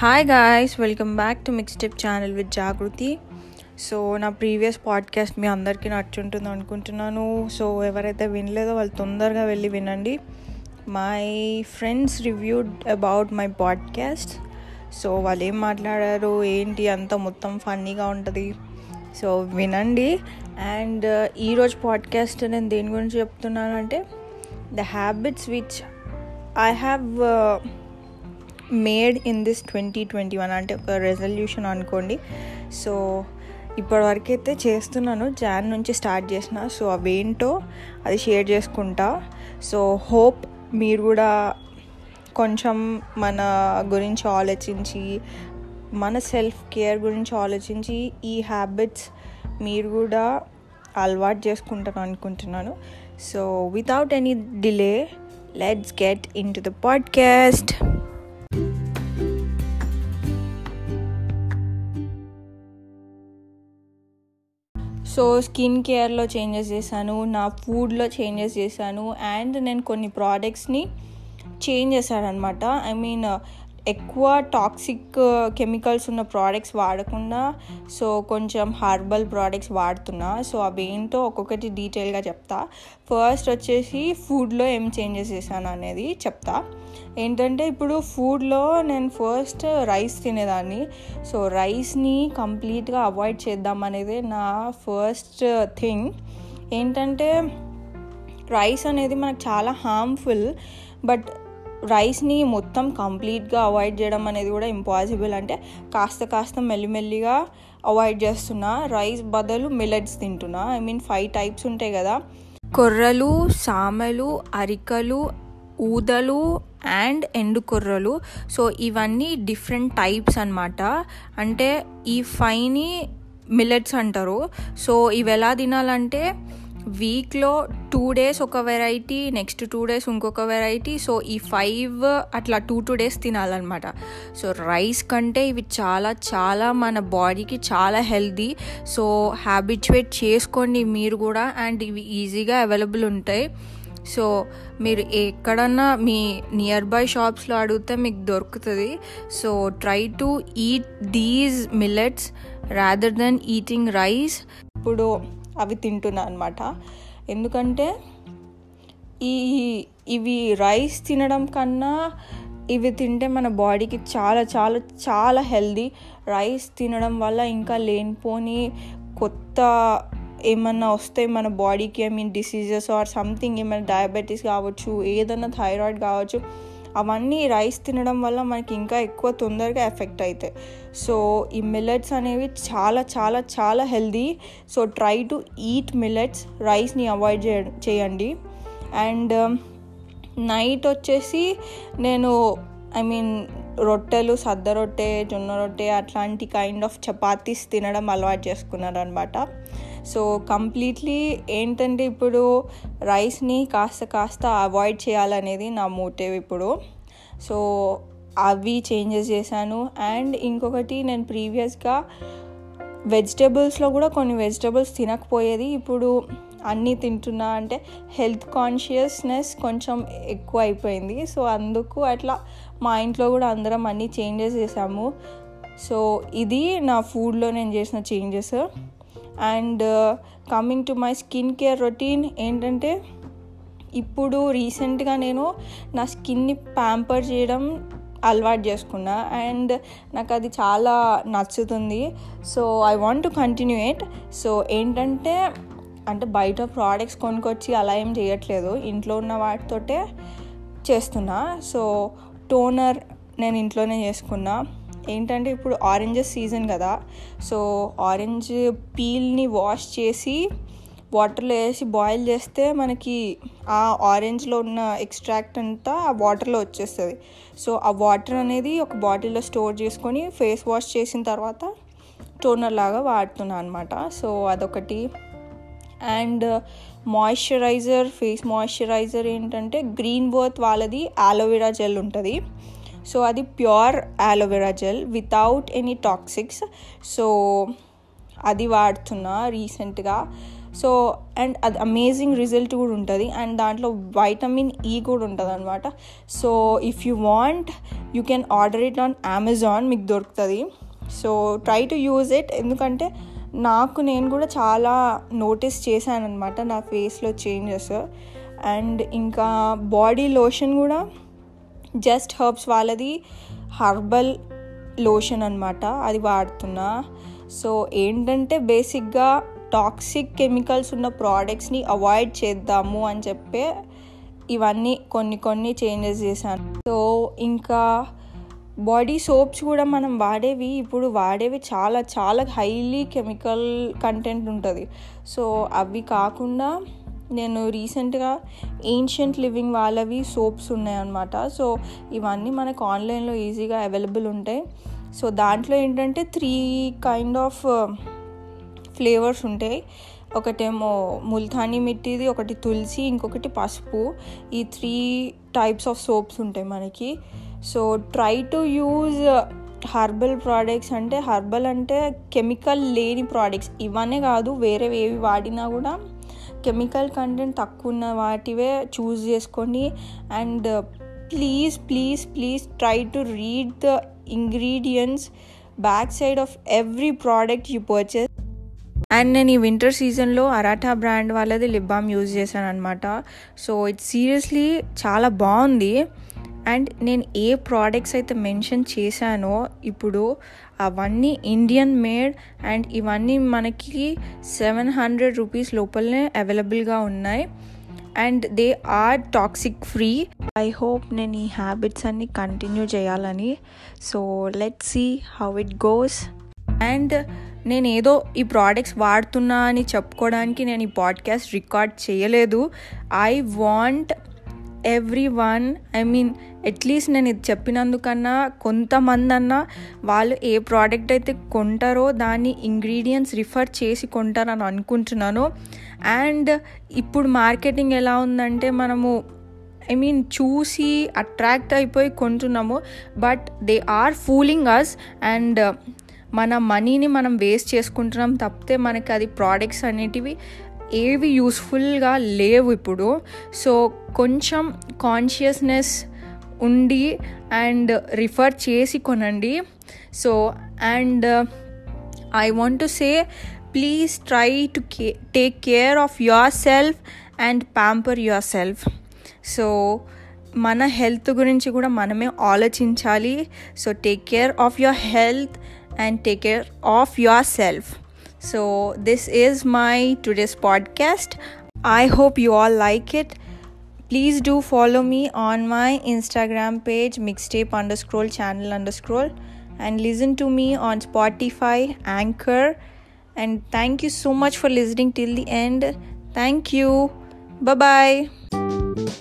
Hi guys welcome back to Mix Tip channel with Jagruthi so నా previous podcast మీ అందరికీ నచ్చుంటుంది అనుకుంటున్నాను. సో ఎవరైతే వినలేదో వాళ్ళు తొందరగా వెళ్ళి వినండి. My friends reviewed about my podcast so వాళ్ళు ఏం మాట్లాడారు? ఏంటి? అంతా మొత్తం ఫన్నీగా ఉంటుంది. సో వినండి. అండ్ ఈరోజు పాడ్కాస్ట్ నేను దేని గురించి చెప్తున్నానంటే the habits which I have made in this twenty twenty one అంటే ఒక రెజల్యూషన్ అనుకోండి. సో ఇప్పటివరకు అయితే చేస్తున్నాను. జాన్ నుంచి స్టార్ట్ చేసిన. సో అవేంటో అది షేర్ చేసుకుంటా. సో హోప్ మీరు కూడా కొంచెం మన గురించి ఆలోచించి మన సెల్ఫ్ కేర్ గురించి ఆలోచించి ఈ హ్యాబిట్స్ మీరు కూడా అలవాటు చేసుకుంటాను అనుకుంటున్నాను. So without any delay let's get into the podcast. So skin కేర్లో changes చేశాను నా ఫుడ్లో చేంజెస్ చేశాను అండ్ నేను కొన్ని ప్రోడక్ట్స్ని చేంజ్ చేశాను అనమాట ఐ మీన్ ఎక్కువ టాక్సిక్ కెమికల్స్ uh, ఉన్న ప్రోడక్ట్స్ వాడకుండా సో కొంచెం హర్బల్ ప్రోడక్ట్స్ వాడుతున్నా. సో అవి ఏంటో ఒక్కొక్కటి డీటెయిల్గా చెప్తా. ఫస్ట్ వచ్చేసి ఫుడ్లో ఏం చేంజెస్ చేశాను అనేది చెప్తా. ఏంటంటే ఇప్పుడు ఫుడ్లో నేను ఫస్ట్ రైస్ తినేదాన్ని. సో రైస్ని కంప్లీట్గా అవాయిడ్ చేద్దాం అనేది నా ఫస్ట్ థింగ్ ఏంటంటే రైస్ అనేది మనకు చాలా హార్మ్ఫుల్ బట్ రైస్ని మొత్తం కంప్లీట్గా అవాయిడ్ చేయడం అనేది కూడా ఇంపాసిబుల్. అంటే కాస్త కాస్త మెల్లిమెల్లిగా అవాయిడ్ చేస్తున్నా రైస్ బదులు మిలెట్స్ తింటున్నా. ఐ మీన్ ఫైవ్ టైప్స్ ఉంటాయి కదా. కొర్రలు సామెలు అరికలు ఊదలు అండ్ ఎండు కొర్రలు. సో ఇవన్నీ డిఫరెంట్ టైప్స్ అనమాట అంటే ఈ ఫైని మిల్లెట్స్ అంటారు. సో ఇవి ఎలా తినాలంటే వీక్లో టూ డేస్ ఒక వెరైటీ నెక్స్ట్ టూ డేస్ ఇంకొక వెరైటీ. సో ఈ ఫైవ్ అట్లా టూ టూ డేస్ తినాలన్నమాట. సో రైస్ కంటే ఇవి చాలా చాలా మన బాడీకి చాలా హెల్దీ. సో హ్యాబిచువేట్ చేసుకోండి మీరు కూడా. అండ్ ఇవి ఈజీగా అవైలబుల్ ఉంటాయి. సో మీరు ఎక్కడన్నా మీ నియర్ బై షాప్స్లో అడిగితే మీకు దొరుకుతుంది. So try to eat these millets rather than eating rice. ఇప్పుడు అవి తింటున్నా అనమాట ఎందుకంటే ఈ ఇవి రైస్ తినడం కన్నా ఇవి తింటే మన బాడీకి చాలా చాలా చాలా హెల్దీ. రైస్ తినడం వల్ల ఇంకా లేనిపోని కొత్త ఏమన్నా వస్తే మన బాడీకి I mean diseases or something ఏమైనా డయాబెటీస్ కావచ్చు ఏదైనా థైరాయిడ్ కావచ్చు అవన్నీ రైస్ తినడం వల్ల మనకి ఇంకా ఎక్కువ తొందరగా ఎఫెక్ట్ అవుతాయి సో ఈ మిల్లెట్స్ అనేవి చాలా చాలా చాలా healthy. So try to eat millets. రైస్ని అవాయిడ్ చేయండి. అండ్ um, నైట్ వచ్చేసి నేను ఐ మీన్ రొట్టెలు సద్ద రొట్టె జొన్న రొట్టె అట్లాంటి కైండ్ ఆఫ్ చపాతీస్ తినడం అలవాటు చేసుకున్నారు అనమాట సో కంప్లీట్లీ ఏంటంటే ఇప్పుడు రైస్ని కాస్త కాస్త అవాయిడ్ చేయాలనేది నా మోటివ్ ఇప్పుడు. సో అవి చేంజెస్ చేశాను. అండ్ ఇంకొకటి నేను ప్రీవియస్గా వెజిటేబుల్స్లో కూడా కొన్ని వెజిటేబుల్స్ తినకపోయేది ఇప్పుడు అన్నీ తింటున్నా అంటే హెల్త్ కాన్షియస్నెస్ కొంచెం ఎక్కువ అయిపోయింది సో అందుకు అట్లా మా ఇంట్లో కూడా అందరం అన్నీ చేంజెస్ చేసాము సో ఇది నా ఫుడ్లో నేను చేసిన changes. And coming to my skin care routine ఏంటంటే ఇప్పుడు రీసెంట్గా నేను నా స్కిన్ని ప్యాంపర్ చేయడం అలవాటు చేసుకున్నా. అండ్ నాకు అది చాలా నచ్చుతుంది. So I want to continue it so ఏంటంటే అంటే బయట ప్రోడక్ట్స్ కొనుక్కొచ్చి అలా ఏం చేయట్లేదు. ఇంట్లో ఉన్న వాటితోటే చేస్తున్నా. సో టోనర్ నేను ఇంట్లోనే చేసుకున్నా. ఏంటంటే ఇప్పుడు ఆరెంజెస్ సీజన్ కదా సో ఆరెంజ్ పీల్ని వాష్ చేసి వాటర్లో వేసి బాయిల్ చేస్తే మనకి ఆ ఆరెంజ్లో ఉన్న ఎక్స్ట్రాక్ట్ అంతా ఆ వాటర్లో వచ్చేస్తుంది. సో ఆ వాటర్ అనేది ఒక బాటిల్లో స్టోర్ చేసుకొని ఫేస్ వాష్ చేసిన తర్వాత టోనర్ లాగా వాడుతున్నాను అనమాట సో అదొకటి. అండ్ మాయిశ్చరైజర్ ఫేస్ మాయిశ్చరైజర్ ఏంటంటే గ్రీన్ బర్త్ వాళ్ళది ఆలోవెరా జెల్ ఉంటుంది. సో అది pure aloe vera gel without any toxics so అది వాడుతున్నా రీసెంట్గా. సో అండ్ అది అమేజింగ్ రిజల్ట్ కూడా ఉంటుంది. అండ్ దాంట్లో వైటమిన్ ఈ e కూడా ఉంటుంది అనమాట so if you want you can order it on Amazon మీకు దొరుకుతుంది. So try to use it ఎందుకంటే నాకు నేను కూడా చాలా నోటీస్ చేశాను అనమాట నా ఫేస్లో చేంజెస్ అండ్ ఇంకా బాడీ లోషన్ కూడా జస్ట్ హర్బ్స్ వాళ్ళది హర్బల్ లోషన్ అనమాట అది వాడుతున్నా. సో ఏంటంటే బేసిక్గా టాక్సిక్ కెమికల్స్ ఉన్న ప్రోడక్ట్స్ని అవాయిడ్ చేద్దాము అని చెప్పే ఇవన్నీ కొన్ని కొన్ని చేంజెస్ చేశాను. సో ఇంకా బాడీ సోప్స్ కూడా మనం వాడేవి ఇప్పుడు వాడేవి చాలా చాలా హైలీ కెమికల్ కంటెంట్ ఉంటుంది. సో అవి కాకుండా నేను రీసెంట్గా ఏన్షియంట్ లివింగ్ వాళ్ళవి సోప్స్ ఉన్నాయన్నమాట. సో ఇవన్నీ మనకు ఆన్లైన్లో ఈజీగా అవైలబుల్ ఉంటాయి. సో దాంట్లో ఏంటంటే త్రీ కైండ్ ఆఫ్ ఫ్లేవర్స్ ఉంటాయి. ఒకటేమో ముల్తానీ మిట్టిది ఒకటి తులసి ఇంకొకటి పసుపు. ఈ త్రీ టైప్స్ ఆఫ్ సోప్స్ ఉంటాయి మనకి. So try to use herbal products అంటే హర్బల్ అంటే కెమికల్ లేని ప్రోడక్ట్స్. ఇవన్నీ కాదు వేరే ఏవి వాడినా కూడా కెమికల్ కంటెంట్ తక్కువ ఉన్న వాటివే చూస్ చేసుకోండి and please please please try to read the ingredients back side of every product you purchase and నేను ఈ వింటర్ సీజన్లో అరాఠా బ్రాండ్ వాళ్ళది లిప్ బామ్ యూజ్ చేశాను అనమాట సో ఇట్ సీరియస్లీ చాలా బాగుంది. అండ్ నేను ఏ ప్రోడక్ట్స్ అయితే మెన్షన్ చేశానో ఇప్పుడు అవన్నీ ఇండియన్ మేడ్ అండ్ ఇవన్నీ మనకి సెవెన్ హండ్రెడ్ రూపీస్ లోపలనే అవైలబుల్గా ఉన్నాయి. And they are toxic free I hope నేను ఈ హ్యాబిట్స్ అన్ని కంటిన్యూ చేయాలని. So let see how it goes and నేను ఏదో ఈ ప్రోడక్ట్స్ వాడుతున్నా అని చెప్పుకోవడానికి నేను ఈ పాడ్కాస్ట్ రికార్డ్ చేయలేదు. I want everyone I mean at least నేను ఇది చెప్పినందుకన్నా కొంతమంది అన్నా వాళ్ళు ఏ ప్రోడక్ట్ అయితే కొంటారో దాన్ని ఇంగ్రీడియంట్స్ రిఫర్ చేసి కొంటారని అనుకుంటున్నాను. అండ్ ఇప్పుడు మార్కెటింగ్ ఎలా ఉందంటే మనము ఐ మీన్ చూసి అట్రాక్ట్ అయిపోయి కొంటున్నాము. But they are fooling us and మన మనీని మనం వేస్ట్ చేసుకుంటున్నాం తప్పితే మనకి అది ప్రోడక్ట్స్ అనేటివి ఏవి యూస్ఫుల్గా లేవు ఇప్పుడు. సో కొంచెం కాన్షియస్నెస్ ఉండి అండ్ రిఫర్ చేసి కొనండి. So and I want to say please try to K take care of yourself and pamper yourself so మన హెల్త్ గురించి కూడా మనమే ఆలోచించాలి. So take care of your health and take care of yourself So, this is my today's podcast. I hope you all like it. Please do follow me on my Instagram page, mixtape underscore channel underscore, and listen to me on Spotify, Anchor. And thank you so much for listening till the end. Thank you. Bye bye.